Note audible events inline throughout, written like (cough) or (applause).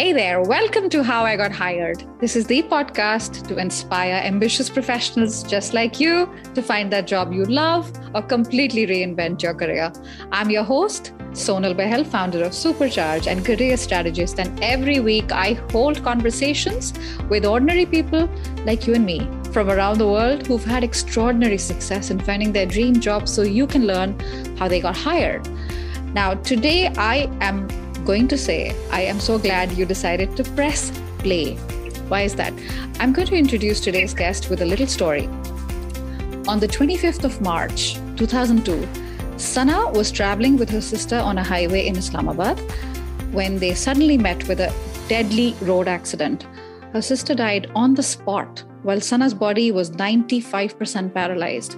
Hey there, welcome to How I Got Hired. This is the podcast to inspire ambitious professionals just like you to find that job you love or completely reinvent your career. I'm your host, Sonal Bahl, founder of Supercharge and career strategist. And every week I hold conversations with ordinary people like you and me from around the world who've had extraordinary success in finding their dream job so you can learn how they got hired. Now, today I am going to say, I am so glad you decided to press play. Why is that? I'm going to introduce today's guest with a little story. On the 25th of March 2002, Sana was traveling with her sister on a highway in Islamabad when they suddenly met with a deadly road accident. Her sister died on the spot while Sana's body was 95% paralyzed.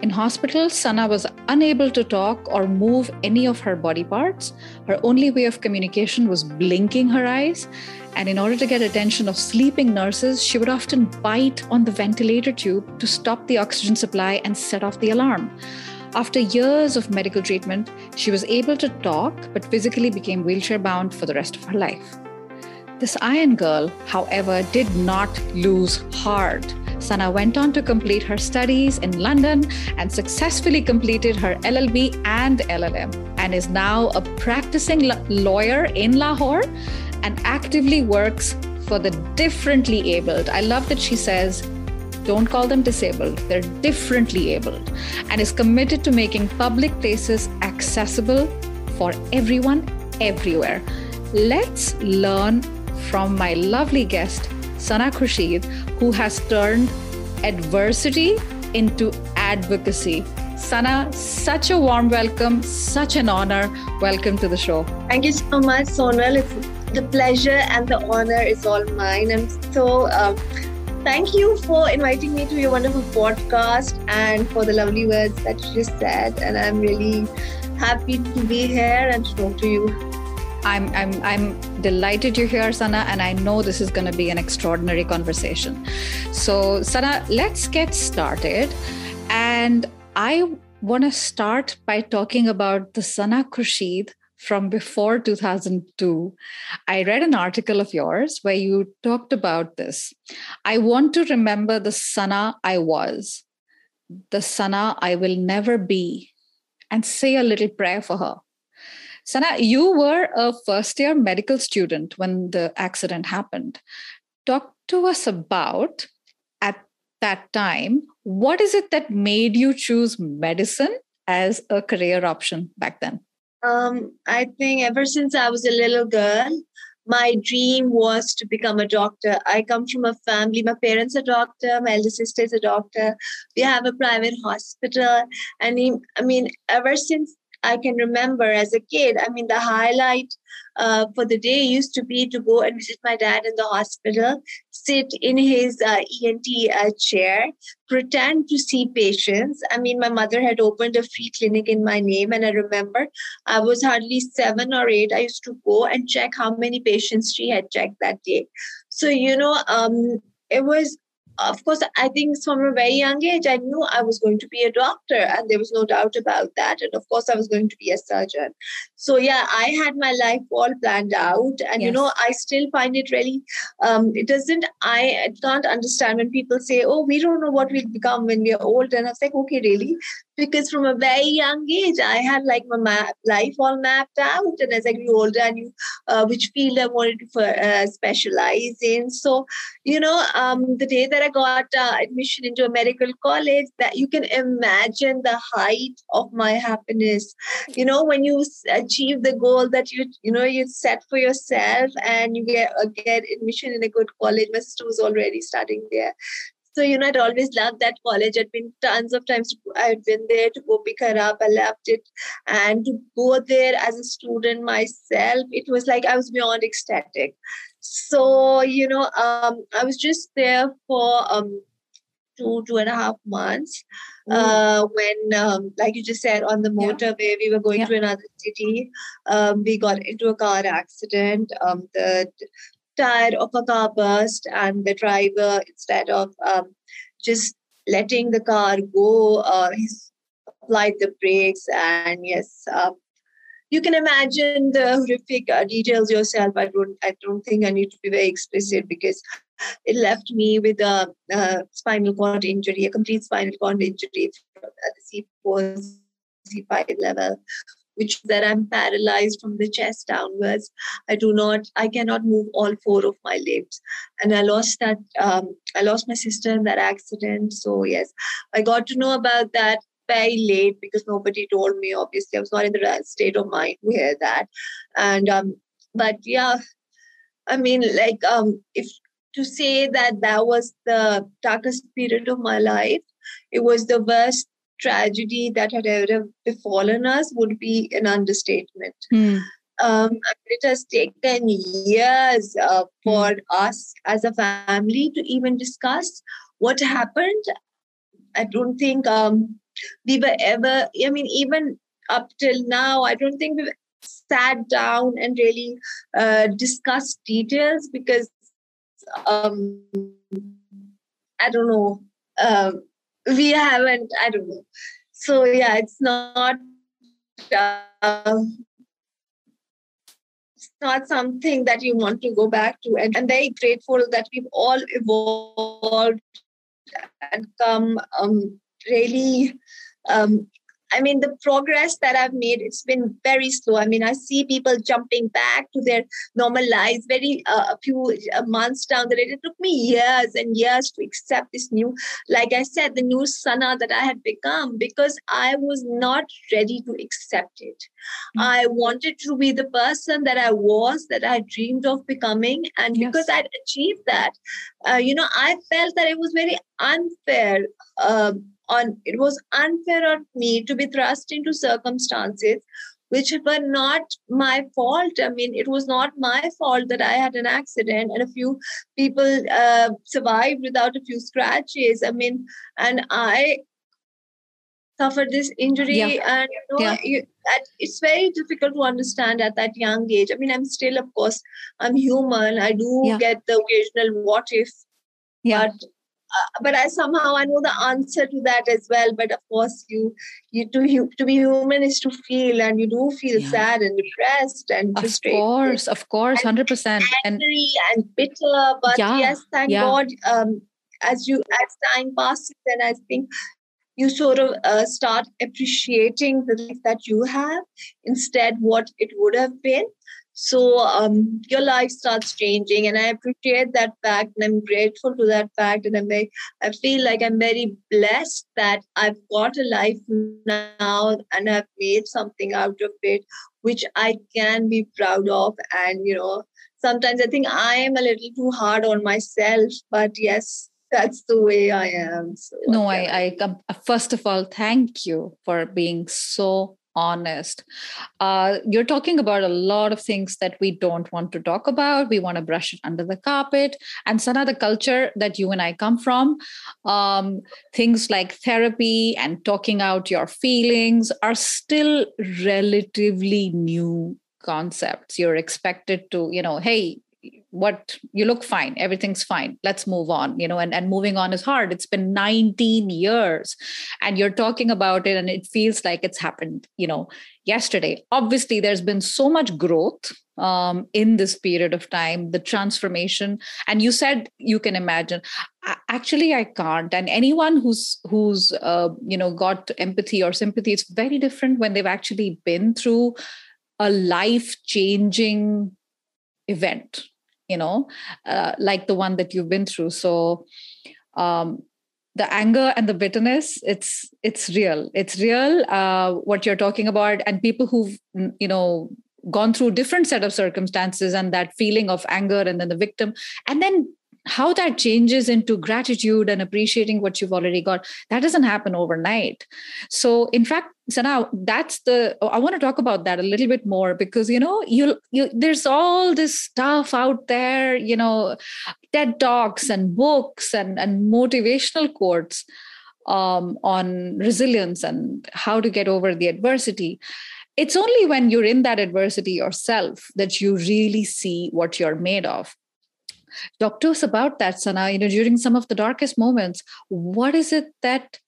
In hospital, Sana was unable to talk or move any of her body parts. Her only way of communication was blinking her eyes. And in order to get attention of sleeping nurses, she would often bite on the ventilator tube to stop the oxygen supply and set off the alarm. After years of medical treatment, she was able to talk but physically became wheelchair bound for the rest of her life. This Iron Girl, however, did not lose heart. Sana went on to complete her studies in London and successfully completed her LLB and LLM, and is now a practicing lawyer in Lahore and actively works for the differently abled. I love that she says, don't call them disabled, they're differently abled, and is committed to making public places accessible for everyone everywhere. Let's learn from my lovely guest, Sana Khurshid, who has turned adversity into advocacy. Sana, such a warm welcome, such an honor. Welcome to the show. Thank you so much, Sonal. It's the pleasure and the honor is all mine. I'm so um, thank you for inviting me to your wonderful podcast and for the lovely words that you just said. And I'm really happy to be here and to talk to you. I'm, I'm, I'm delighted you're here, Sana, and I know this is going to be an extraordinary conversation. So, Sana, let's get started. And I want to start by talking about the Sana Khurshid from before 2002. I read an article of yours where you talked about this. I want to remember the Sana I was, the Sana I will never be, and say a little prayer for her. Sana, you were a first year medical student when the accident happened. Talk to us about at that time what is it that made you choose medicine as a career option back then? Um, I think ever since I was a little girl, my dream was to become a doctor. I come from a family, my parents are doctor, my elder sister is a doctor. We have a private hospital. And I mean, ever since I can remember as a kid. I mean, the highlight uh, for the day used to be to go and visit my dad in the hospital, sit in his uh, ENT uh, chair, pretend to see patients. I mean, my mother had opened a free clinic in my name, and I remember I was hardly seven or eight. I used to go and check how many patients she had checked that day. So, you know, um, it was of course, I think from a very young age, I knew I was going to be a doctor, and there was no doubt about that. And of course, I was going to be a surgeon. So, yeah, I had my life all planned out. And, yes. you know, I still find it really, um, it doesn't, I can't understand when people say, oh, we don't know what we'll become when we're old. And I was like, okay, really? Because from a very young age i had like my map, life all mapped out and as i grew older i knew uh, which field i wanted to uh, specialize in. So you know um, the day that i got uh, admission into a medical college that you can imagine the height of my happiness. You know when you achieve the goal that you you know you set for yourself and you get uh, get admission in a good college my sister was already studying there so, you know, I'd always loved that college. I'd been tons of times, I'd been there to go pick her up. I loved it. And to go there as a student myself, it was like I was beyond ecstatic. So, you know, um, I was just there for um, two, two and a half months. Mm. Uh, when, um, like you just said, on the motorway, yeah. we were going yeah. to another city. Um, we got into a car accident. Um, the tire of a car burst and the driver instead of um, just letting the car go uh, he's applied the brakes and yes uh, you can imagine the horrific uh, details yourself. I don't, I don't think I need to be very explicit because it left me with a, a spinal cord injury, a complete spinal cord injury at the C4, C5 level, which that I'm paralyzed from the chest downwards. I do not, I cannot move all four of my limbs. And I lost that, um, I lost my sister in that accident. So, yes, I got to know about that very late because nobody told me. Obviously, I was not in the right state of mind to hear that. And, um, but yeah, I mean, like, um, if to say that that was the darkest period of my life, it was the worst tragedy that had ever befallen us would be an understatement. Hmm. Um, it has taken years uh, for mm. us as a family to even discuss what happened. I don't think um, we were ever, I mean, even up till now, I don't think we've sat down and really uh, discussed details because um, I don't know. Um, we haven't i don't know. So yeah it's not uh, it's not something that you want to go back to. And i'm very grateful that we've all evolved and come um, really um, I mean, the progress that I've made, it's been very slow. I mean, I see people jumping back to their normal lives very uh, a few uh, months down the road. It took me years and years to accept this new, like I said, the new Sana that I had become because I was not ready to accept it. Mm-hmm. I wanted to be the person that I was, that I dreamed of becoming. And yes. because I'd achieved that, uh, you know, I felt that it was very unfair. Um, on it was unfair on me to be thrust into circumstances which were not my fault. I mean, it was not my fault that I had an accident and a few people uh, survived without a few scratches. I mean, and I suffered this injury, yeah. and you know, yeah. you, it's very difficult to understand at that young age. I mean, I'm still, of course, I'm human. I do yeah. get the occasional what if, yeah. but uh, but I somehow I know the answer to that as well. But of course, you you to you to be human is to feel, and you do feel yeah. sad and depressed and of frustrated. Of course, of course, hundred percent, angry and, and bitter. But yeah, yes, thank yeah. God. Um, as you as time passes, and I think you sort of uh, start appreciating the life that you have instead what it would have been so um, your life starts changing, and I appreciate that fact, and I'm grateful to that fact, and I'm very, I feel like I'm very blessed that I've got a life now, and I've made something out of it, which I can be proud of, and you know, sometimes I think I am a little too hard on myself, but yes, that's the way I am. So no, I, I, first of all, thank you for being so honest. Uh, you're talking about a lot of things that we don't want to talk about. We want to brush it under the carpet. And some of the culture that you and I come from, um, things like therapy and talking out your feelings are still relatively new concepts. You're expected to, you know, hey, what you look fine everything's fine let's move on you know and, and moving on is hard. It's been 19 years and you're talking about it and it feels like it's happened you know yesterday. Obviously there's been so much growth um, in this period of time the transformation and you said you can imagine. Actually i can't. And anyone who's who's uh, you know got empathy or sympathy it's very different when they've actually been through a life changing event you know uh, like the one that you've been through. So um, the anger and the bitterness it's it's real. It's real uh, what you're talking about. And people who've you know gone through different set of circumstances and that feeling of anger and then the victim. And then how that changes into gratitude and appreciating what you've already got that doesn't happen overnight. So in fact so now that's the i want to talk about that a little bit more because you know you you there's all this stuff out there you know ted talks and books and and motivational quotes um, on resilience and how to get over the adversity. It's only when you're in that adversity yourself that you really see what you're made of Talk to us about that, Sana. You know, during some of the darkest moments, what is it that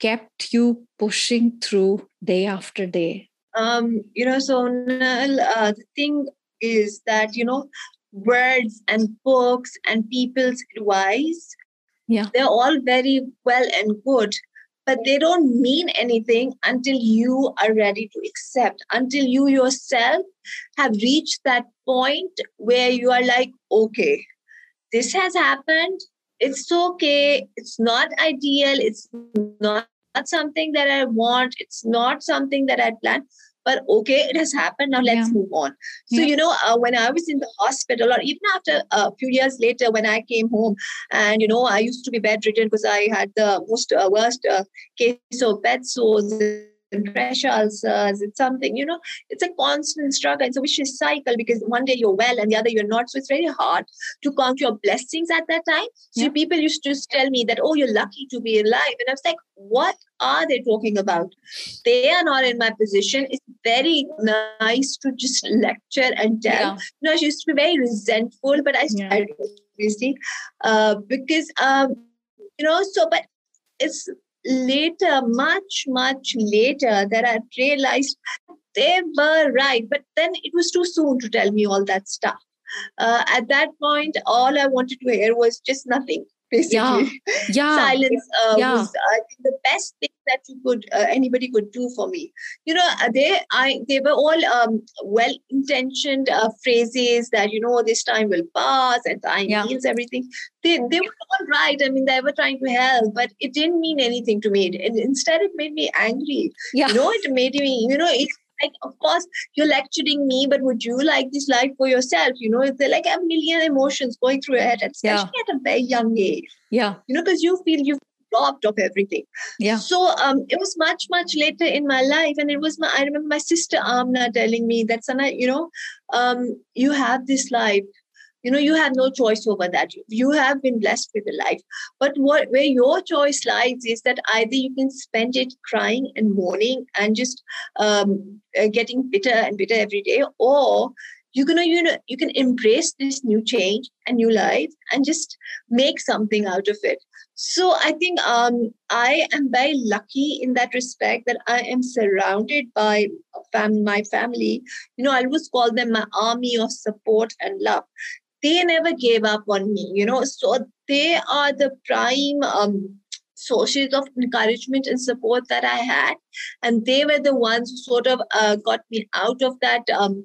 kept you pushing through day after day? Um, you know, so uh, the thing is that, you know, words and books and people's advice, yeah, they're all very well and good, but they don't mean anything until you are ready to accept, until you yourself have reached that point where you are like, okay, this has happened. It's okay. It's not ideal. It's not something that I want. It's not something that I plan but okay it has happened now let's yeah. move on so yeah. you know uh, when i was in the hospital or even after a few years later when i came home and you know i used to be bedridden because i had the most uh, worst uh, case of bed sores and pressure ulcers. It's something, you know, it's a constant struggle. It's a vicious cycle because one day you're well and the other you're not. So it's very hard to count your blessings at that time. So yeah. people used to tell me that, oh, you're lucky to be alive. And I was like, what are they talking about? They are not in my position. It's very nice to just lecture and tell. Yeah. You know, she used to be very resentful, but I started yeah. obviously uh, because, um, you know, so, but it's later, much, much later, that I realized they were right. But then it was too soon to tell me all that stuff. Uh, at that point, all I wanted to hear was just nothing basically. Yeah, (laughs) yeah. Silence uh, yeah. was, I think, the best thing that you could uh, anybody could do for me. You know, uh, they I they were all um, well intentioned uh, phrases that you know this time will pass and time yeah. heals everything. They they were all right. I mean, they were trying to help, but it didn't mean anything to me. And instead, it made me angry. Yeah. You know, it made me. You know, it like, of course, you're lecturing me, but would you like this life for yourself? You know, they're like a million emotions going through your head, especially yeah. at a very young age. Yeah. You know, because you feel you've robbed of everything. Yeah. So um, it was much, much later in my life. And it was my, I remember my sister Amna telling me that, Sana, you know, um, you have this life you know you have no choice over that. You have been blessed with a life. But what where your choice lies is that either you can spend it crying and mourning and just um, uh, getting bitter and bitter every day or you're gonna you know you can embrace this new change and new life and just make something out of it. So i think um, i am very lucky in that respect that i am surrounded by fam- my family. You know i always call them my army of support and love they never gave up on me you know so they are the prime um, sources of encouragement and support that I had. And they were the ones who sort of uh, got me out of that um,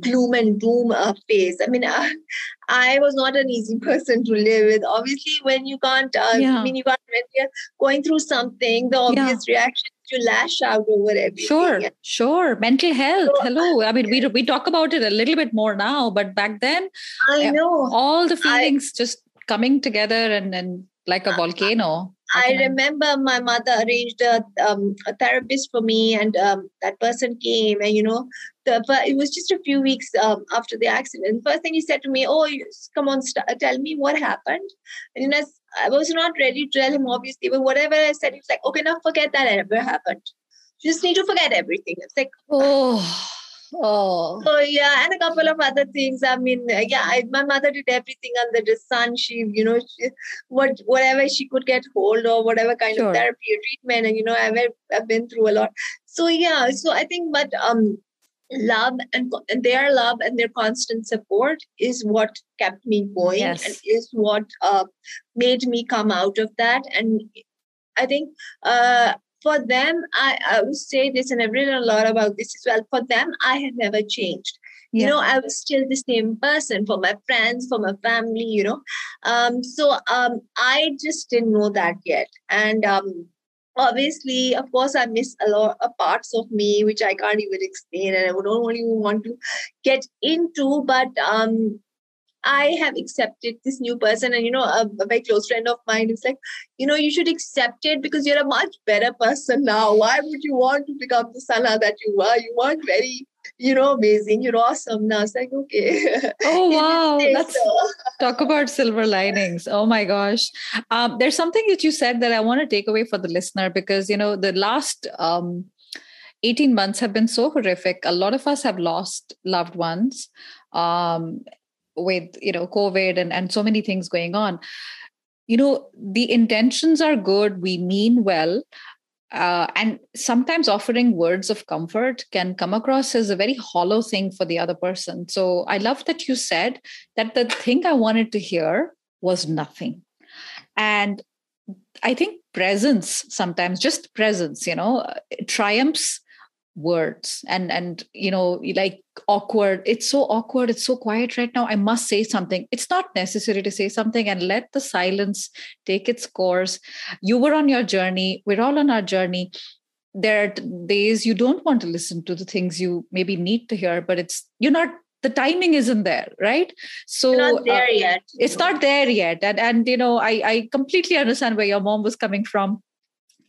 gloom and doom uh, phase. I mean, uh, (laughs) I was not an easy person to live with. Obviously, when you can't, uh, yeah. I mean, you can't, when you're going through something, the obvious yeah. reaction to lash out over everything. Sure, sure. Mental health. So, Hello. I mean, we we talk about it a little bit more now, but back then, I know all the feelings I, just coming together and and like a volcano. I remember my mother arranged a, um, a therapist for me, and um, that person came, and you know, the, but it was just a few weeks um, after the accident. First thing he said to me, "Oh, you, come on, st- tell me what happened." And you know, I was not ready to tell him, obviously, but whatever I said, he was like, "Okay, now forget that ever happened. You just need to forget everything." It's like, oh. Oh. So yeah, and a couple of other things. I mean, yeah, I, my mother did everything under the sun. She, you know, she, what whatever she could get hold of, whatever kind sure. of therapy or treatment, and you know, I've I've been through a lot. So yeah, so I think, but um, love and, and their love and their constant support is what kept me going yes. and is what uh, made me come out of that. And I think uh, for them, I, I would say this, and I've written a lot about this as well. For them, I have never changed. Yeah. You know, I was still the same person for my friends, for my family, you know. Um, so um, I just didn't know that yet. And um, obviously, of course, I miss a lot of parts of me, which I can't even explain and I don't even want to get into. But um, I have accepted this new person. And, you know, a, a, very close friend of mine is like, you know, you should accept it because you're a much better person now. Why would you want to become the Sana that you were? You weren't very, you know, amazing. You're awesome now. It's like, okay. Oh, (laughs) wow. Let's so. (laughs) talk about silver linings. Oh, my gosh. Um, there's something that you said that I want to take away for the listener because, you know, the last, um, 18 months have been so horrific. A lot of us have lost loved ones. Um, with you know covid and, and so many things going on you know the intentions are good we mean well uh, and sometimes offering words of comfort can come across as a very hollow thing for the other person. So I love that you said that the thing I wanted to hear was nothing. And I think presence sometimes, just presence, you know, triumphs words and and you know like awkward. It's so awkward. It's so quiet right now. I must say something. It's not necessary to say something and let the silence take its course. You were on your journey. We're all on our journey. There are days you don't want to listen to the things you maybe need to hear but it's you're not the timing isn't there right? So it's not there uh, yet. it's not there yet. And and you know i i completely understand where your mom was coming from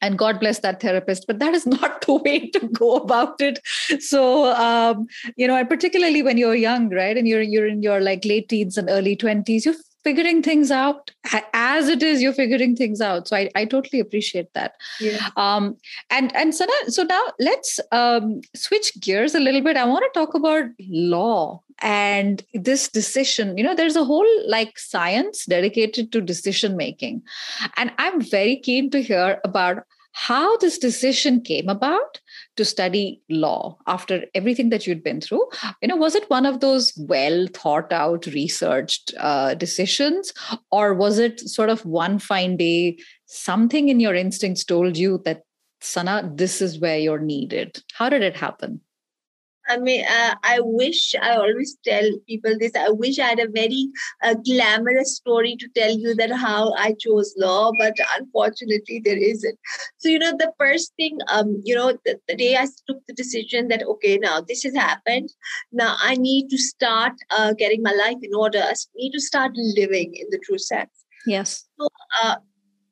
and god bless that therapist but that is not the way to go about it. So um, you know and particularly when you're young right and you're you're in your like late teens and early 20s you're figuring things out as it is you're figuring things out. So i, I totally appreciate that. Yeah. um, and and so now, so now let's um, switch gears a little bit. I want to talk about law and this decision. You know there's a whole like science dedicated to decision making. And i'm very keen to hear about how this decision came about to study law after everything that you'd been through. You know was it one of those well thought out researched uh, decisions? Or was it sort of one fine day something in your instincts told you that sana this is where you're needed. How did it happen I mean, uh, I wish I always tell people this. I wish I had a very uh, glamorous story to tell you that how I chose law, but unfortunately, there isn't. So, you know, the first thing, um, you know, the, the day I took the decision that, okay, now this has happened. Now I need to start uh, getting my life in order. I need to start living in the true sense. Yes. So, uh,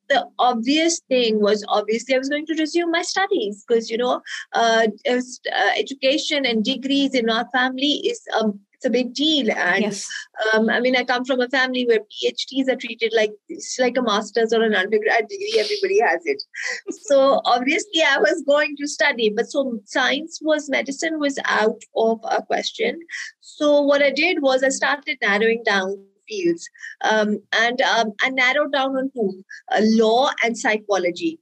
the obvious thing was obviously I was going to resume my studies because you know uh, uh, education and degrees in our family is um, it's a big deal. And yes. um, I mean I come from a family where PhDs are treated like it's like a master's or an undergrad degree. Everybody has it. So obviously I was going to study but so science was medicine was out of a question. So what I did was I started narrowing down fields um, and um, I narrowed down on two uh, law and psychology.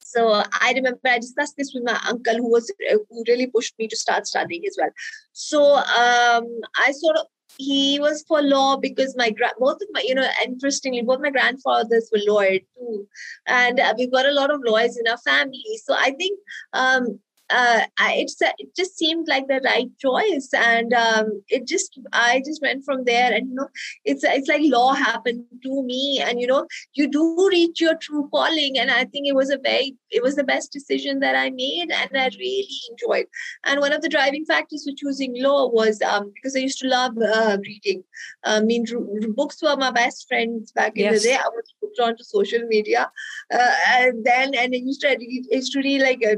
So I remember I discussed this with my uncle who was uh, who really pushed me to start studying as well. So um, I sort of he was for law because my gra- both of my you know interestingly both my grandfathers were lawyers too and uh, we've got a lot of lawyers in our family so i think um, uh, it's it just seemed like the right choice, and um, it just I just went from there, and you know, it's it's like law happened to me, and you know, you do reach your true calling, and I think it was a very it was the best decision that I made, and I really enjoyed. And one of the driving factors for choosing law was um, because I used to love uh, reading. I mean, books were my best friends back in yes. the day. I was hooked onto social media, uh, and then and I used to read, I used to read like a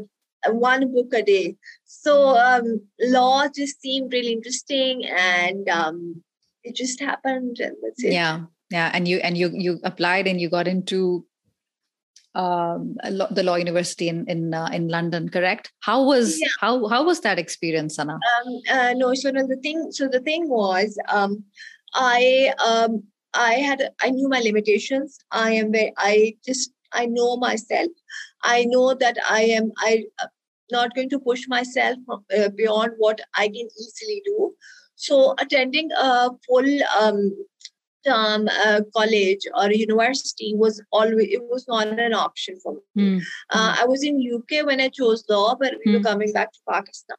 one book a day. So um, law just seemed really interesting, and um, it just happened, and that's it. Yeah, yeah, and you and you you applied and you got into um, the law university in in uh, in London, correct? How was yeah. how how was that experience, Sana? Um, uh, no, so no, the thing so the thing was, um, I um, I had I knew my limitations. I am very I just I know myself. I know that I am I not going to push myself uh, beyond what I can easily do. So attending a full um, term uh, college or university was always it was not an option for me. Mm. Uh, I was in UK when I chose law, but we mm. were hmm. coming back to Pakistan,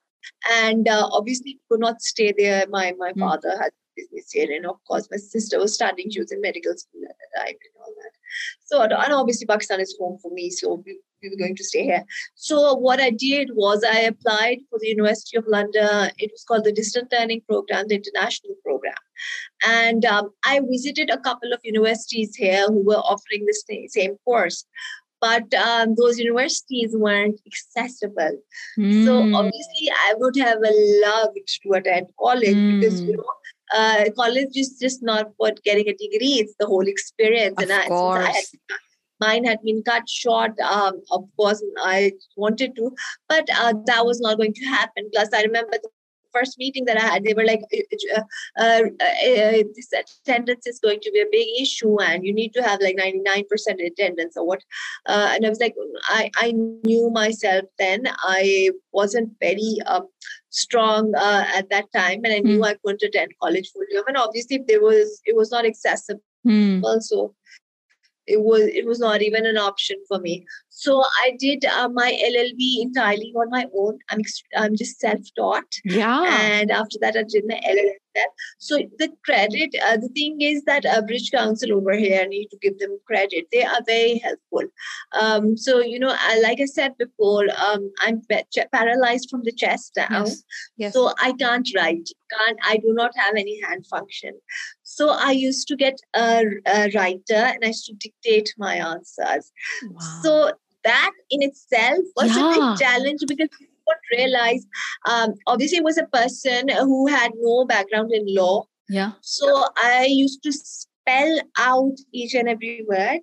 and uh, obviously could not stay there. My my mm. father had business here, and of course my sister was studying; she was in medical school at the time and all that. So and obviously Pakistan is home for me, so we, we were going to stay here. So what I did was I applied for the University of London. It was called the Distant Learning Program, the international program. And um, I visited a couple of universities here who were offering the same course. But um, those universities weren't accessible. Mm. So hmm. obviously, I would have loved to attend college mm. because you know uh, college is just not for getting a degree; it's the whole experience. Of and I. I had, mine had been cut short. Um, of course, I wanted to, but uh, that was not going to happen. Plus, I remember the first meeting that I had, they were like, uh, uh, uh, uh, this attendance is going to be a big issue and you need to have like 99% attendance or what. Uh, and I was like, I, I knew myself then. I wasn't very um, strong uh, at that time and I knew mm. I couldn't attend college full time. And obviously there was, it was not accessible. Mm. Also, it was it was not even an option for me. So i did uh, my llb entirely on my own. I'm i'm just self-taught. Yeah. And after that i did my llm so the credit uh, the thing is that a british council over here I need to give them credit. They are very helpful. Um, so you know uh, like i said before um, i'm paralyzed from the chest down. Yes. Yes. so i can't write. Can't i do not have any hand function so I used to get a, a writer and I used to dictate my answers. Wow. So that in itself was yeah. a big challenge because you don't realize, um, obviously, it was a person who had no background in law. Yeah. So I used to spell out each and every word.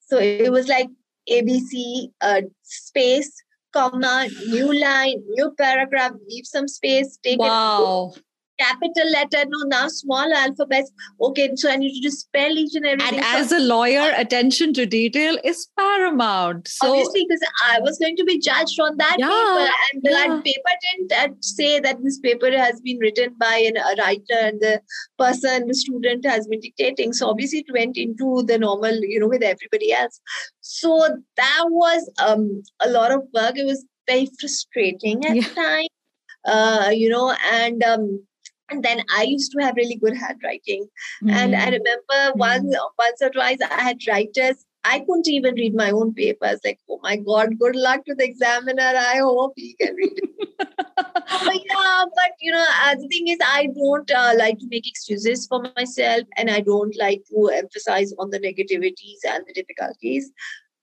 So it was like ABC, uh, space, comma, new line, new paragraph, leave some space, take wow. it capital letter, no, now small alphabets. Okay, so I need to just spell each and everything. And as a lawyer, attention to detail is paramount. So obviously, because I was going to be judged on that yeah, paper, and the yeah. paper didn't uh, say that this paper has been written by an, a writer and the person, the student has been dictating. So obviously, it went into the normal, you know, with everybody else. So that was um, a lot of work. It was very frustrating at yeah. the time. Uh, you know, and um, and then I used to have really good handwriting. Mm. And I hmm. remember once, once or twice I had writers. I couldn't even read my own papers. Like, oh my God, good luck to the examiner. I hope he can read it. (laughs) but yeah, but you know, uh, the thing is, I don't uh, like to make excuses for myself and I don't like to emphasize on the negativities and the difficulties.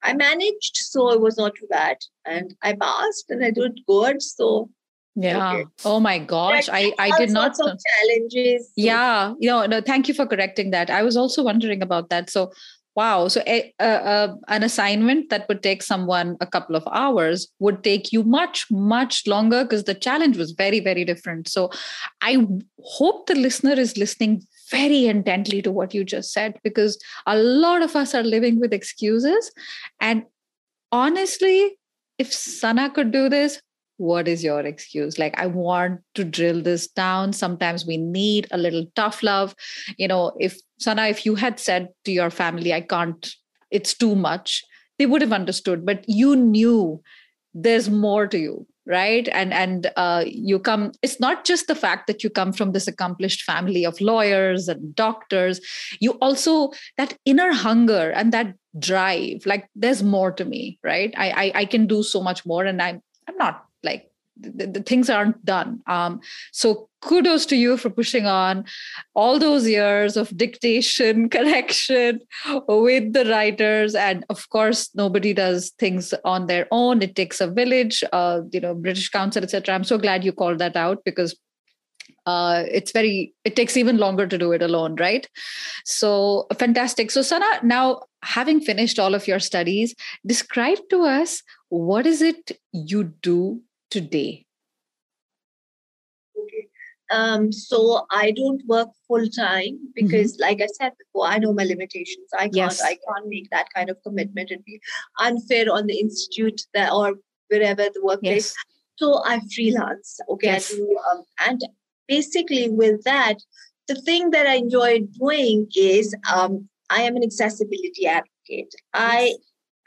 I managed, so it was not too bad. And I passed and I did good. So yeah. Oh my gosh i i did not challenges. Yeah you know no thank you for correcting that. I was also wondering about that. So wow. So a, uh, an assignment that would take someone a couple of hours would take you much much longer because the challenge was very very different. So i hope the listener is listening very intently to what you just said because a lot of us are living with excuses. And honestly if sana could do this what is your excuse? Like i want to drill this down. Sometimes we need a little tough love. You know if sana if you had said to your family i can't it's too much they would have understood but you knew there's more to you right? And and uh, you come it's not just the fact that you come from this accomplished family of lawyers and doctors. You also that inner hunger and that drive like there's more to me right? I i, I can do so much more and i'm i'm not the, the, things aren't done. Um, so kudos to you for pushing on all those years of dictation (laughs) correction with the writers. And of course nobody does things on their own. It takes a village uh, you know british council etc i'm so glad you called that out because uh, it's very it takes even longer to do it alone right? So fantastic. So sana now having finished all of your studies describe to us what is it you do today? Okay. Um, so I don't work full time because, mm-hmm. like I said before, I know my limitations. I can't. Yes. I can't make that kind of commitment. It'd be unfair on the institute that or wherever the workplace. Yes. So I freelance. Okay, yes. I do, um, and basically with that, the thing that I enjoy doing is um, I am an accessibility advocate. I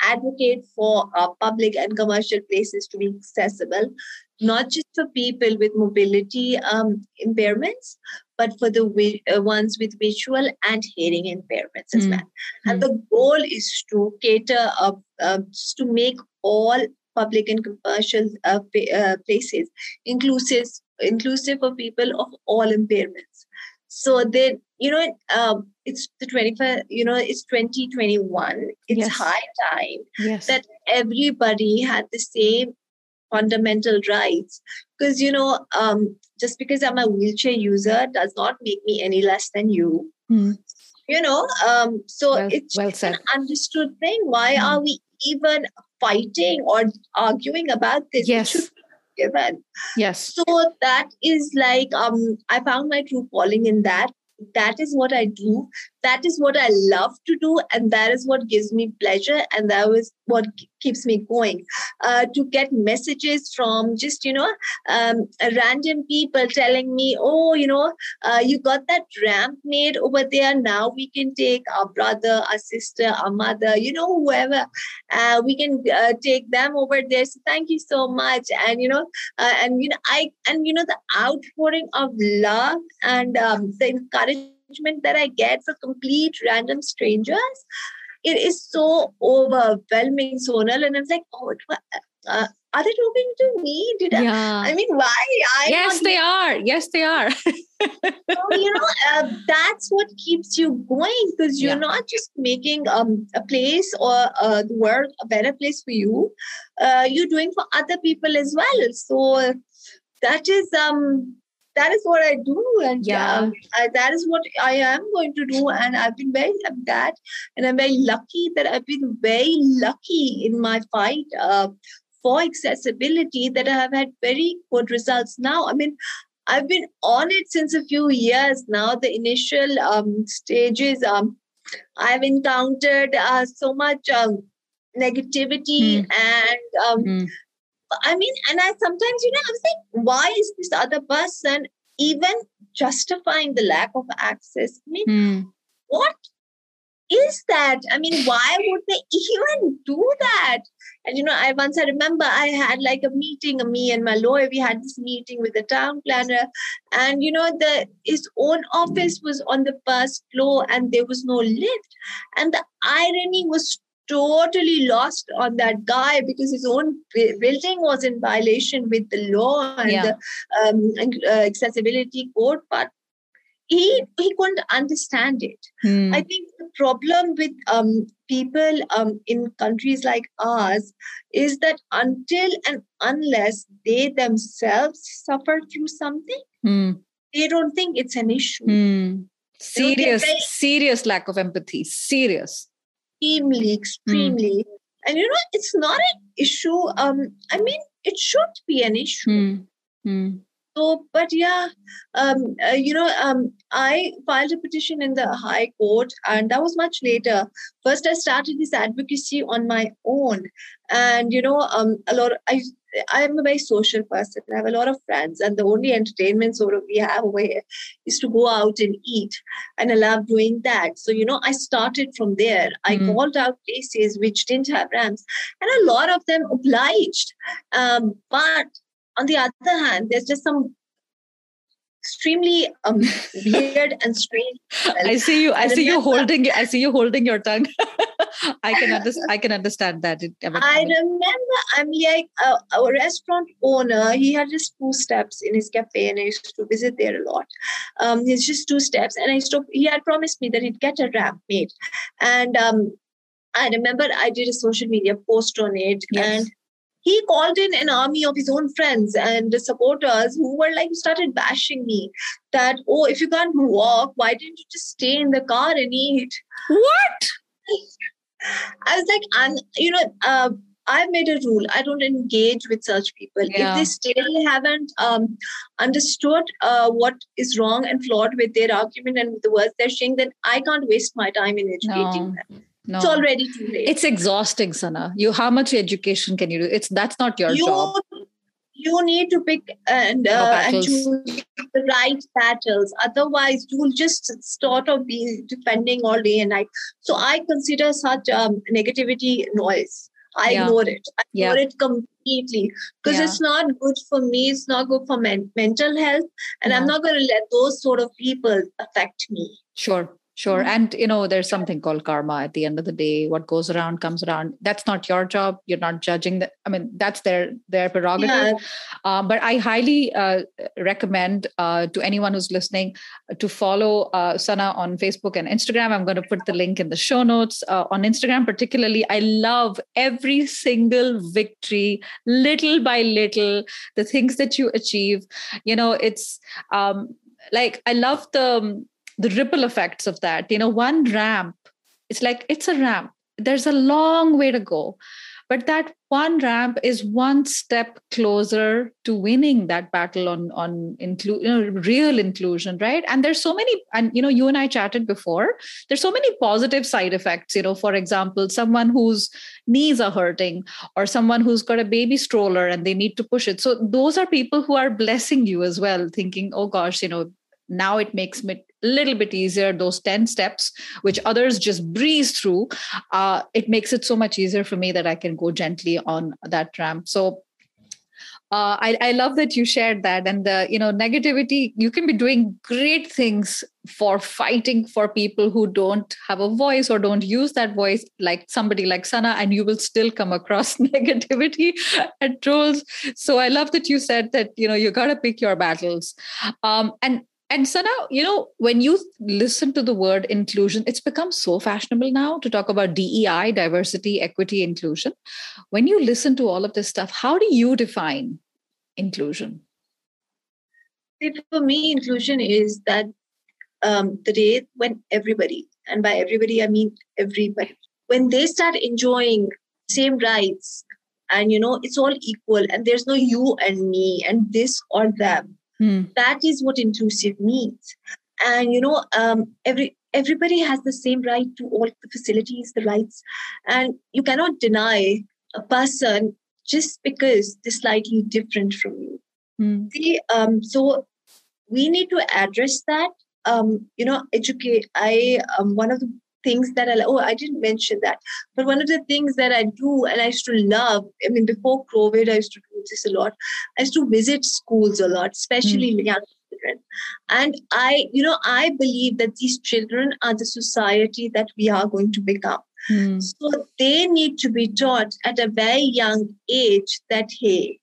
advocate for uh, public and commercial places to be accessible, not just for people with mobility um, impairments, but for the uh, ones with visual and hearing impairments as mm. well. And mm. the goal is to cater up, uh, to make all public and commercial uh, uh, places inclusive, inclusive for people of all impairments. So then, you know, um, it's the 25, you know, it's 2021. It's yes. high time yes. that everybody had the same fundamental rights. Because, you know, um, just because I'm a wheelchair user does not make me any less than you. Mm. You know, um, so well, it's well an understood thing. Why mm. are we even fighting or arguing about this? Yes given. Yes. So that is like um I found my true calling in that that is what I do. That is what I love to do. And that is what gives me pleasure. And that is what keeps me going. Uh, to get messages from just, you know, um, random people telling me, oh, you know, uh, you got that ramp made over there. Now we can take our brother, our sister, our mother, you know, whoever. Uh, we can uh, take them over there. So thank you so much. And, you know, uh, and, you know, I, and, you know, the outpouring of love and um, the encouragement that I get for complete random strangers it is so overwhelming, Sonal. And I'm like, oh, uh, are they talking to me? Did yeah. I? I mean, why? I yes, they are. Yes, they are. (laughs) so, you know, uh, that's what keeps you going because you're yeah. not just making um, a place or uh, the world a better place for you. Uh, you're doing for other people as well. So that is um that is what I do, and yeah, um, I, that is what I am going to do. And I've been very that, and I'm very lucky that I've been very lucky in my fight uh, for accessibility that I have had very good results. Now, I mean, I've been on it since a few years now. The initial um, stages, um, I've encountered uh, so much um, negativity mm. and um, mm. I mean, and I sometimes, you know, I was like, why is this other person even justifying the lack of access? I mean, mm. what is that? I mean, why would they even do that? And you know, I once I remember I had like a meeting, me and my lawyer, we had this meeting with the town planner, and you know, the his own office was on the first floor and there was no lift. And the irony was totally lost on that guy because his own building was in violation with the law and yeah. the um, uh, accessibility code but he he couldn't understand it hmm. i think the problem with um, people um, in countries like ours is that until and unless they themselves suffer through something hmm. they don't think it's an issue hmm. serious very, serious lack of empathy serious extremely, extremely. Mm. And you know, it's not an issue. Um, I mean, it should be an issue. Mm. Mm. So, but yeah, um, uh, you know, um, I filed a petition in the High Court, and that was much later. First, I started this advocacy on my own, and you know, um, a lot. Of, I I'm a very social person. I have a lot of friends, and the only entertainment sort of we have over here is to go out and eat. And I love doing that. So, you know, I started from there. I mm. called out places which didn't have ramps, and a lot of them obliged. Um, but on the other hand, there's just some extremely um, (laughs) weird and strange. I see you. I, I see you holding. I see you holding your tongue. (laughs) I can understand. I can understand that. It, I, mean, I remember. I'm like a, a, restaurant owner. He had just two steps in his cafe, and I used to visit there a lot. Um, it's just two steps, and I used to. He had promised me that he'd get a ramp made, and um, I remember I did a social media post on it, yes. and he called in an army of his own friends and supporters who were like started bashing me that oh if you can't walk why didn't you just stay in the car and eat what i was like i'm you know uh, I've made a rule. I don't engage with such people. Yeah. If they still haven't um, understood uh, what is wrong and flawed with their argument and with the words they're saying, then I can't waste my time in educating no. them no. it's already too late it's exhausting sana you how much education can you do it's that's not your you, job you need to pick and, uh, and choose the right battles otherwise you will just sort of be defending all day and night so i consider such um, negativity noise I yeah. ignore it. I ignore yeah. it completely because yeah. it's not good for me. It's not good for men- mental health, and I'm not going to let those sort of people affect me. Sure, Sure. Mm-hmm. And, you know, there's something called karma at the end of the day. What goes around comes around. That's not your job. You're not judging that. I mean, that's their, their prerogative. Yeah. Uh, but I highly uh, recommend uh, to anyone who's listening to follow uh, Sana on Facebook and Instagram. I'm going to put the link in the show notes. Uh, on Instagram, particularly, I love every single victory, little by little, the things that you achieve. You know, it's um, like, I love the, the ripple effects of that. You know one ramp it's like it's a ramp. There's a long way to go. But that one ramp is one step closer to winning that battle on on include you know, real inclusion right? And there's so many and you know you and i chatted before there's so many positive side effects you know for example someone whose knees are hurting or someone who's got a baby stroller and they need to push it. So those are people who are blessing you as well thinking oh gosh you know now it makes me little bit easier those 10 steps which others just breeze through uh, it makes it so much easier for me that i can go gently on that ramp. So uh, I, I love that you shared that. And the you know negativity you can be doing great things for fighting for people who don't have a voice or don't use that voice like somebody like sana and you will still come across (laughs) negativity and trolls. So i love that you said that you know you got to pick your battles. Um, and and so now, you know, when you listen to the word inclusion, it's become so fashionable now to talk about DEI, diversity, equity, inclusion. When you listen to all of this stuff, how do you define inclusion? For me, inclusion is that um, the day when everybody, and by everybody, I mean everybody, when they start enjoying same rights and, you know, it's all equal and there's no you and me and this or them Mm. That is what inclusive means. And you know, um, every everybody has the same right to all the facilities, the rights, and you cannot deny a person just because they're slightly different from you. Mm. See, um, so we need to address that. Um, you know, educate. I um, one of the things that I oh I didn't mention that, but one of the things that I do and I used to love. I mean, before COVID, I used to do this a lot. I used to visit schools a lot, especially mm. young children, and I you know I believe that these children are the society that we are going to become. Mm. So they need to be taught at a very young age that hey,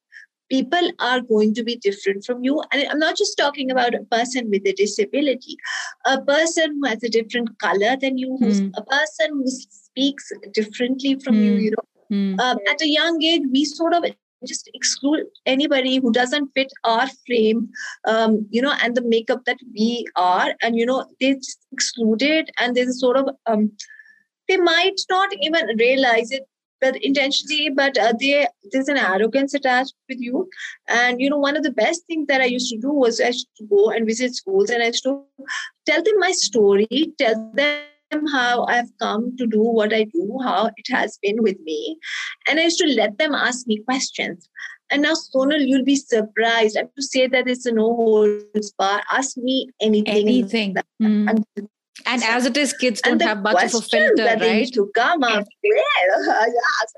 people are going to be different from you. And I'm not just talking about a person with a disability, a person who has a different color than you, who's Mm. a person who speaks differently from you. Mm. You know, Mm. um, at a young age, we sort of just exclude anybody who doesn't fit our frame, um, you know, and the makeup that we are, and you know, they just excluded, and there's sort of um, they might not even realize it but intentionally but uh, they there's an arrogance attached with you. And you know one of the best things that i used to do was i used to go and visit schools and i used to tell them my story tell them how i've come to do what i do how it has been with me. And i used to let them ask me questions. And now sonal you'll be surprised. I have to say that it's a no holds bar ask me anything. Anything. Mm. And And as it is, kids don't have much of a filter, that right? used to come up yes.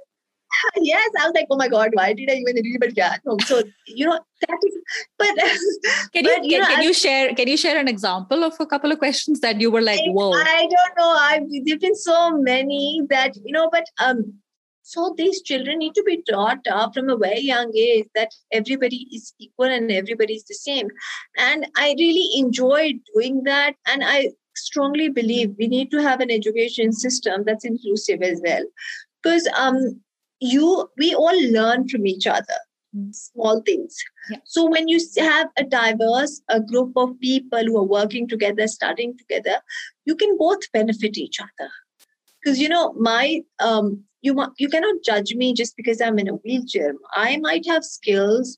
(laughs) yes, I was like, oh my god, why did I even read? But yeah, no. So you know that is, but (laughs) Can you, but, you can, know, can you share can you share an example of a couple of questions that you were like, whoa? I don't know. I've there've been so many that you know, but um, so these children need to be taught up from a very young age that everybody is equal and everybody is the same. And I really enjoyed doing that. And I strongly believe we need to have an education system that's inclusive as well. Because um you we all learn from each other small things Yeah. so when you have a diverse a group of people who are working together studying together you can both benefit each other because you know my um you you cannot judge me just because i'm in a wheelchair i might have skills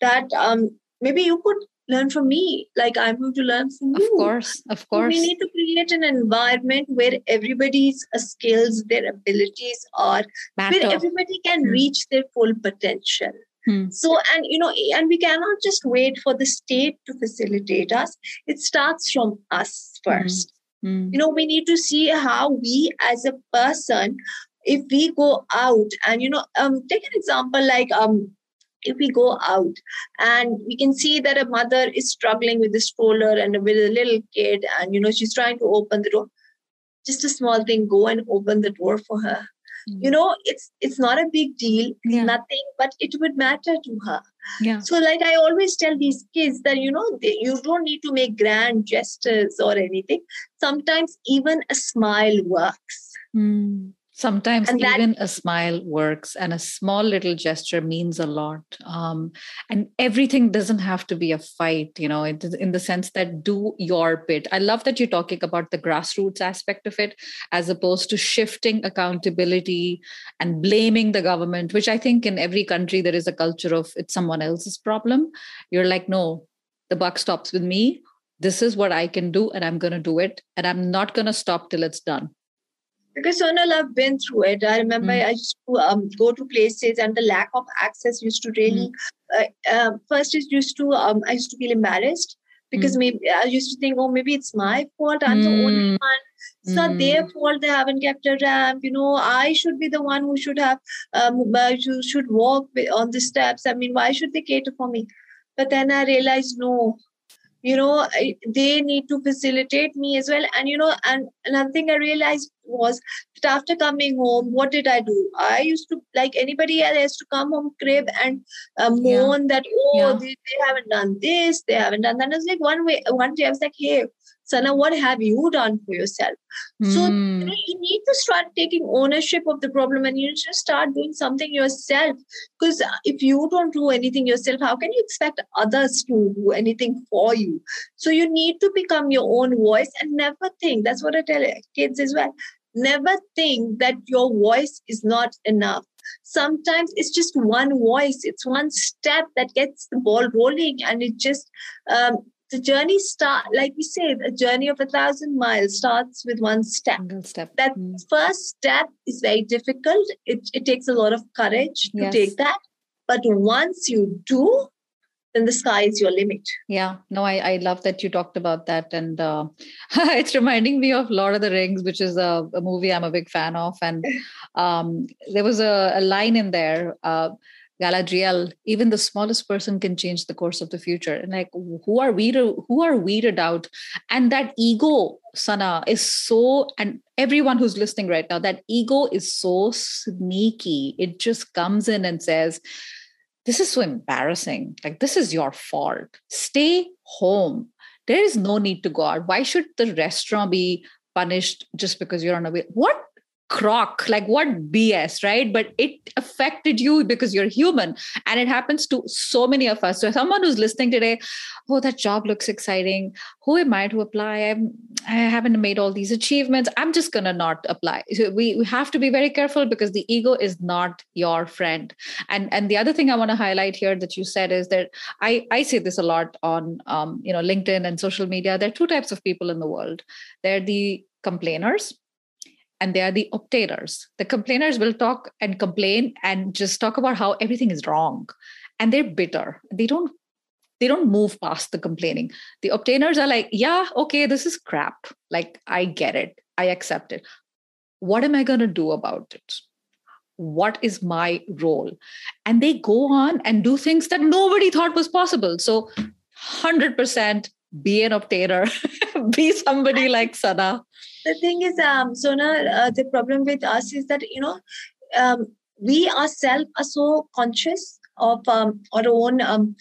that um maybe you could learn from me like i'm going to learn from Of you course, of so course. we need to create an environment where everybody's uh, skills their abilities are where everybody can Hmm. reach their full potential Hmm. so and you know and we cannot just wait for the state to facilitate us it starts from us first Mm. you know we need to see how we as a person if we go out and you know um take an example like um if we go out and we can see that a mother is struggling with the stroller and with a little kid and you know she's trying to open the door just a small thing go and open the door for her you know it's it's not a big deal Yeah. nothing but it would matter to her Yeah. so like i always tell these kids that you know they, you don't need to make grand gestures or anything sometimes even a smile works Mm. Sometimes and even that, a smile works, and a small little gesture means a lot. Um, and everything doesn't have to be a fight, you know, in the sense that do your bit. I love that you're talking about the grassroots aspect of it, as opposed to shifting accountability and blaming the government, which I think in every country there is a culture of it's someone else's problem. You're like, no, the buck stops with me. This is what I can do, and I'm going to do it. And I'm not going to stop till it's done because Sonal, I've been through it. I remember mm. I used to um, go to places, and the lack of access used to really. Mm. Uh, uh, first, it used to um, I used to feel embarrassed because mm. maybe I used to think, oh, maybe it's my fault. I'm the only hmm. one. It's not their hmm. fault. They haven't kept a ramp. You know, I should be the one who should have, um, uh, should walk on the steps. I mean, why should they cater for me? But then I realized, no, you know they need to facilitate me as well and you know and another thing i realized was that after coming home what did i do i used to like anybody else to come home crib and uh, moan yeah. that oh yeah. they, they, haven't done this they haven't done that and it's like one way one day i was like hey Sana, what have you done for yourself? Mm. So you, hmm. know, you need to start taking ownership of the problem and you just start doing something yourself. Because if you don't do anything yourself, how can you expect others to do anything for you? So you need to become your own voice and never think. That's what I tell kids as well. Never think that your voice is not enough sometimes it's just one voice it's one step that gets the ball rolling and it just um, the journey start like we say a journey of a thousand miles starts with one step. Single step. That mm. first step is very difficult. It, it takes a lot of courage to yes. take that. But once you do then the sky is your limit. Yeah. No i, I love that you talked about that. And uh, (laughs) it's reminding me of lord of the rings which is a, a movie i'm a big fan of. And (laughs) um, there was a, a line in there uh, Galadriel, even the smallest person can change the course of the future. And like, who are we to who are we to doubt? And that ego, Sana, is so, and everyone who's listening right now, that ego is so sneaky. It just comes in and says, This is so embarrassing. Like, this is your fault. Stay home. There is no need to go out. Why should the restaurant be punished just because you're on a way? What crock like what bs right? But it affected you because you're human. And it happens to so many of us. So someone who's listening today oh that job looks exciting. Who am i to apply? I'm, i haven't made all these achievements. I'm just to not apply. So we, we have to be very careful because the ego is not your friend. And and the other thing i want to highlight here that you said is that i i say this a lot on um, you know linkedin and social media. There are two types of people in the world. They're the complainers and they are the obtainers. The complainers will talk and complain and just talk about how everything is wrong. And they're bitter. They don't they don't move past the complaining. The obtainers are like, yeah, okay, this is crap. Like, I get it. I accept it. What am I going to do about it? What is my role? And they go on and do things that nobody thought was possible. So, 100% be an obtainer, (laughs) (laughs) be somebody like Sana the thing is, um, Sonal, uh, the problem with us is that you know, um, we ourselves are so conscious of um, our own. Um,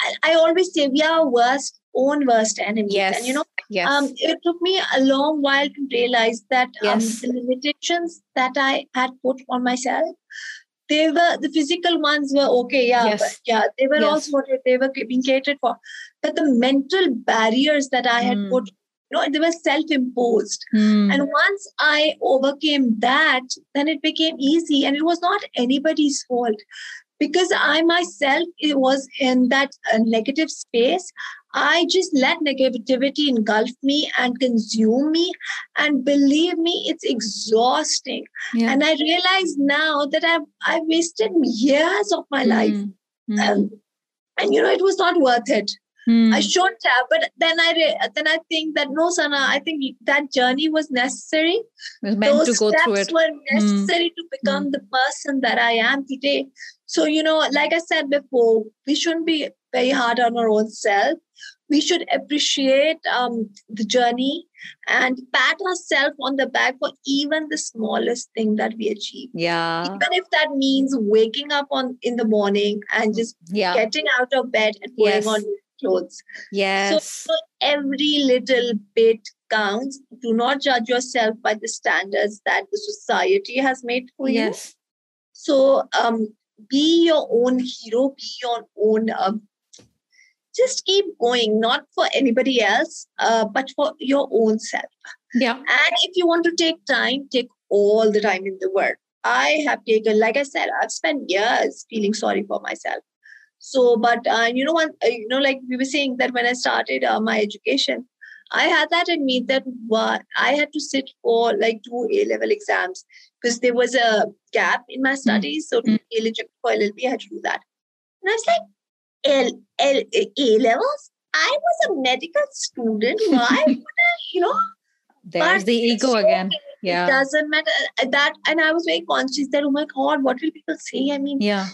I, I always say we are worst own worst enemies. Yes. And you know, yes. um, it took me a long while to realize that um, the limitations that I had put on myself, they were the physical ones were okay, yeah, yes. but yeah, they were yes. also what they were being catered for. But the mental barriers that I had mm. put know, they were self-imposed. Mm. And once I overcame that, then it became easy. And it was not anybody's fault. Because I myself it was in that uh, negative space, I just let negativity engulf me and consume me. And believe me, it's exhausting. Yeah. And I realize now that I've, I've wasted years of my mm. life. Mm. Um, and, you know, it was not worth it. Hmm. I should have, but then I re- then I think that no, Sana. I think that journey was necessary. It was meant Those to go through it. were hmm. necessary to become hmm. the person that I am today. So you know, like I said before, we shouldn't be very hard on our own self. We should appreciate um, the journey and pat ourselves on the back for even the smallest thing that we achieve. Yeah. Even if that means waking up on in the morning and just yeah. getting out of bed and putting yes. on clothes. Yes. So every little bit counts. Do not judge yourself by the standards that the society has made for you. Yes. So um, be your own hero, be your own. Um, just keep going, not for anybody else, uh, but for your own self. Yeah. And if you want to take time, take all the time in the world. I have taken, like I said, I've spent years feeling sorry for myself. So, but uh, you know what? Uh, you know, like we were saying that when I started uh, my education, I had that in me that what I had to sit for like two A level exams because there was a gap in my hmm. studies. So to be eligible for LLB, I had to do that. And I was like, L, L, A levels? I was a medical student. (laughs) Why would I, you know? There's but the ego so, again. Yeah. It doesn't matter uh, that. And I was very conscious that, oh my God, what will people say? I mean, yeah.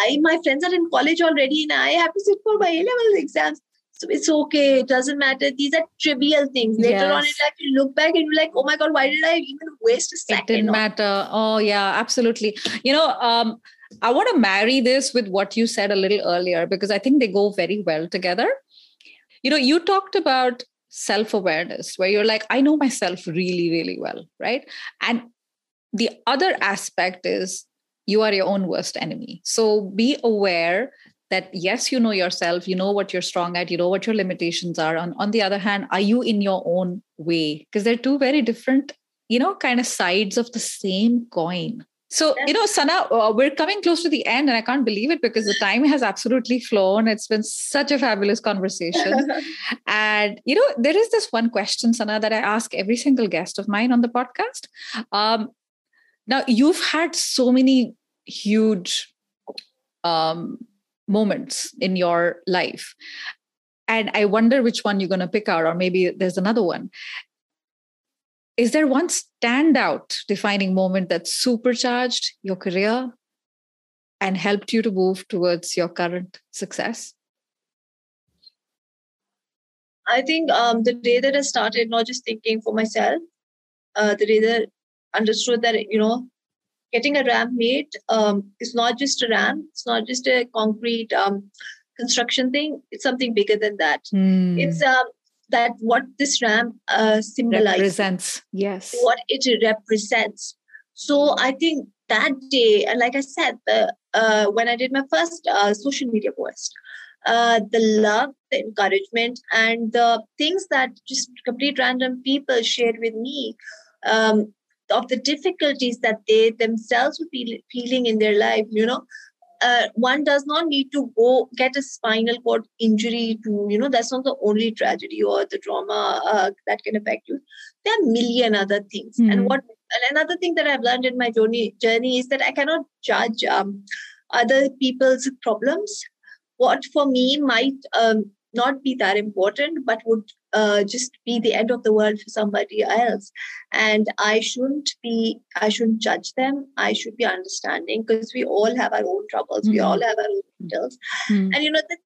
I, my friends are in college already and I have to sit for my A level exams. So it's okay. It doesn't matter. These are trivial things. Later yes. on in life, you look back and you're like, oh my God, why did I even waste a second? It didn't matter. Oh, yeah, absolutely. You know, um, I want to marry this with what you said a little earlier because I think they go very well together. You know, you talked about self awareness where you're like, I know myself really, really well, right? And the other aspect is you are your own worst enemy. So be aware that yes you know yourself you know what you're strong at you know what your limitations are. On on the other hand are you in your own way? Because they're two very different you know kind of sides of the same coin. So you know sana uh, we're coming close to the end and i can't believe it because the time has absolutely flown. It's been such a fabulous conversation. (laughs) And you know there is this one question sana that i ask every single guest of mine on the podcast. Um, now you've had so many huge um, moments in your life. And i wonder which one you're going to pick out or maybe there's another one. Is there one standout defining moment that supercharged your career and helped you to move towards your current success? I think um, the day that i started not just thinking for myself uh, the day that I understood that you know getting a ramp made um, is not just a ramp, it's not just a concrete um, construction thing, it's something bigger than that. Mm. It's um, that what this ramp uh, symbolizes. Represents, yes. What it represents. So I think that day, and like I said, the, uh, when I did my first uh, social media post, uh, the love, the encouragement, and the things that just complete random people shared with me um, of the difficulties that they themselves were feel, feeling in their life you know uh, one does not need to go get a spinal cord injury to you know that's not the only tragedy or the trauma uh, that can affect you there are a million other things mm. and hmm. what and another thing that i've learned in my journey journey is that i cannot judge um, other people's problems what for me might um, not be that important, but would uh, just be the end of the world for somebody else. And I shouldn't be, I shouldn't judge them. I should be understanding because we all have our own troubles. Mm-hmm. We all have our own battles. Mm-hmm. And you know, the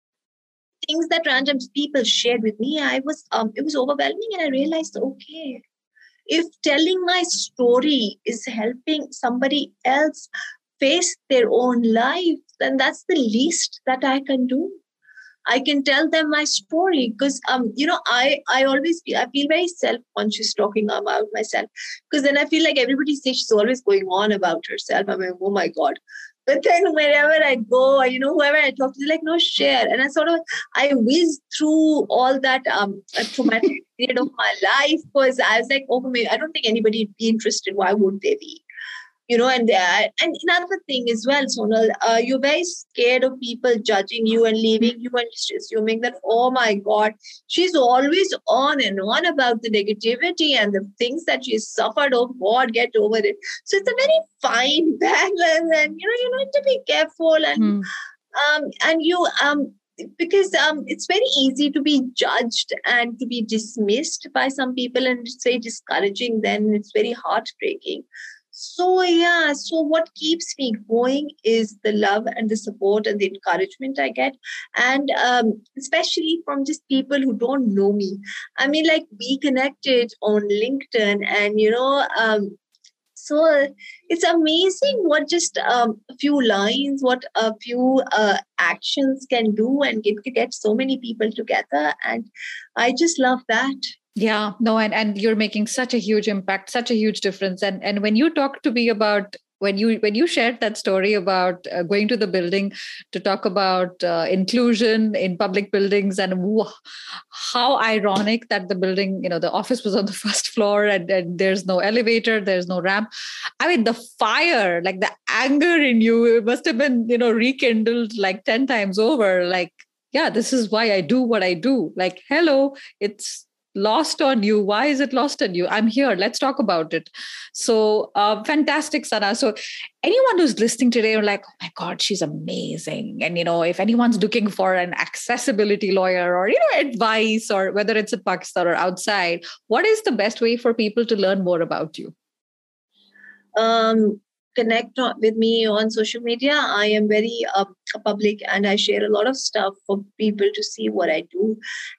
things that random people shared with me, I was, um, it was overwhelming. And I realized, okay, if telling my story is helping somebody else face their own life, then that's the least that I can do. I can tell them my story because um you know I I always feel I feel very self conscious talking about myself because then I feel like everybody says she's always going on about herself. I'm like oh my god. But then wherever I go, you know, whoever I talk to, like, no, share. And I sort of, I whiz through all that um, traumatic (laughs) period of my life because I was like, oh, I don't think anybody would be interested. Why would they be? You know, and there. And another thing as well, Sonal, uh, you're very scared of people judging you and leaving you and just assuming that, oh my God, she's always on and on about the negativity and the things that she's suffered. Oh God, get over it. So it's a very fine (laughs) balance, and you know, you need to be careful and. Mm. Um, and you um, because um, it's very easy to be judged and to be dismissed by some people and say discouraging then it's very heartbreaking so, yeah, so what keeps me going is the love and the support and the encouragement I get. And um, especially from just people who don't know me. I mean, like, we connected on LinkedIn, and you know, um, so it's amazing what just um, a few lines, what a few uh, actions can do and get, get so many people together. And I just love that yeah no and and you're making such a huge impact such a huge difference and and when you talk to me about when you when you shared that story about uh, going to the building to talk about uh, inclusion in public buildings and how ironic that the building you know the office was on the (laughs) first floor and, and there's no elevator there's no ramp. I mean the fire like the anger in you it must have been you know rekindled like 10 times over like yeah this is why i do what i do. Like hello it's lost on you? Why is it lost on you? I'm here. Let's talk about it. So uh, fantastic sana. So anyone who's listening today are like oh my god she's amazing. And you know if anyone's looking for an accessibility lawyer or you know advice or whether it's in pakistan or outside what is the best way for people to learn more about you? Um connect with me on social media. I am very uh, public and I share a lot of stuff for people to see what I do.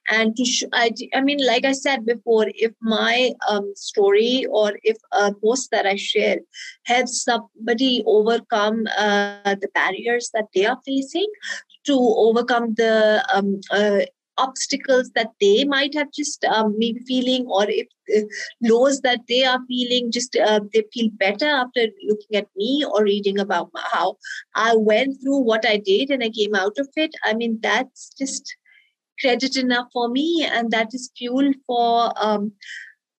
And to, sh- I, I mean, like I said before, if my um, story or if a post that I share helps somebody overcome uh, the barriers that they are facing, to overcome the um, uh, obstacles that they might have just um, maybe feeling or if uh, that they are feeling just uh, they feel better after looking at me or reading about how i went through what i did and i came out of it. I mean that's just credit enough for me and that is fuel for um,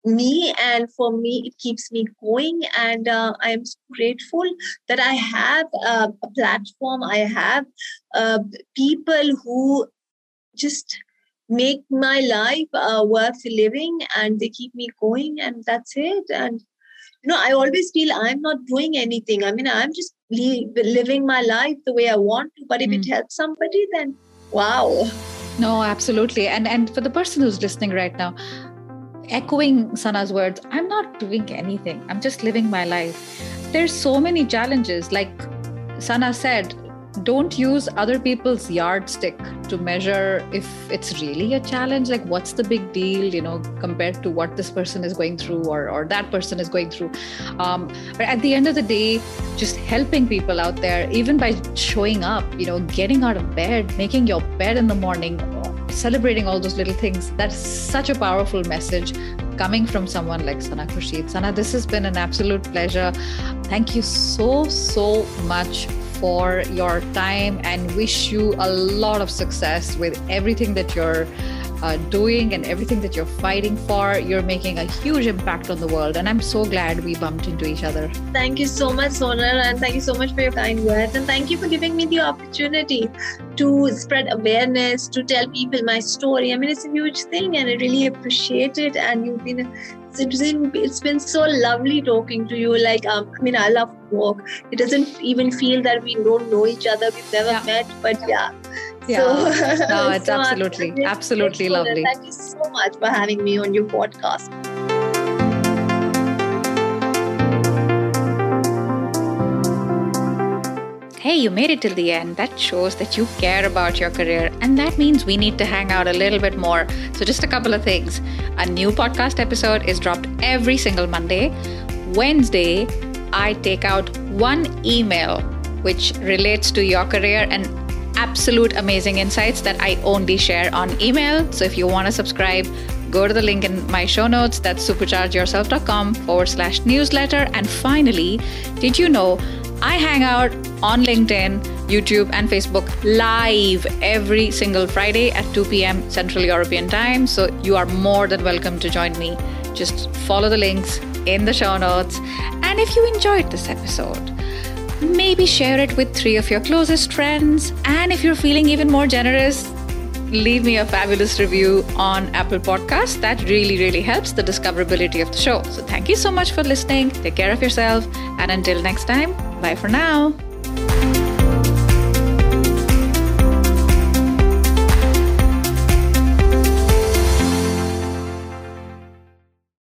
me and for me it keeps me going. And uh, i am grateful that i have uh, a platform. I have uh, people who just make my life uh, worth living and they keep me going and that's it. And you know i always feel i'm not doing anything. I mean i'm just li- living my life the way i want to but if mm. it hmm. helps somebody then wow. No absolutely. And and for the person who's listening right now echoing sana's words i'm not doing anything. I'm just living my life. There's so many challenges. Like sana said don't use other people's yardstick to measure if it's really a challenge like what's the big deal you know compared to what this person is going through or, or that person is going through. Um, but at the end of the day just helping people out there even by showing up you know getting out of bed making your bed in the morning celebrating all those little things that's such a powerful message coming from someone like sana khurshid. Sana this has been an absolute pleasure. Thank you so so much for your time and wish you a lot of success with everything that you're uh, doing and everything that you're fighting for. You're making a huge impact on the world. And I'm so glad we bumped into each other. Thank you so much, Sonal. And thank you so much for your kind words. And thank you for giving me the opportunity to spread awareness, to tell people my story. I mean, it's a huge thing and I really appreciate it. And you've been it's been, it's been so lovely talking to you. Like, um, I mean, I love walk. It doesn't even feel that we don't know each other. We've never yeah. met, but yeah. Yeah. So, no, it's (laughs) so absolutely, absolutely lovely. Thank you so much for having me on your podcast. Hey, you made it till the end. That shows that you care about your career, and that means we need to hang out a little bit more. So, just a couple of things. A new podcast episode is dropped every single Monday. Wednesday, I take out one email which relates to your career and absolute amazing insights that I only share on email. So, if you want to subscribe, go to the link in my show notes. That's superchargeyourself.com forward slash newsletter. And finally, did you know I hang out on LinkedIn, YouTube, and Facebook live every single Friday at 2 p.m. Central European Time. So you are more than welcome to join me. Just follow the links in the show notes. And if you enjoyed this episode, maybe share it with three of your closest friends. And if you're feeling even more generous, leave me a fabulous review on Apple Podcasts. That really, really helps the discoverability of the show. So thank you so much for listening. Take care of yourself. And until next time, bye for now.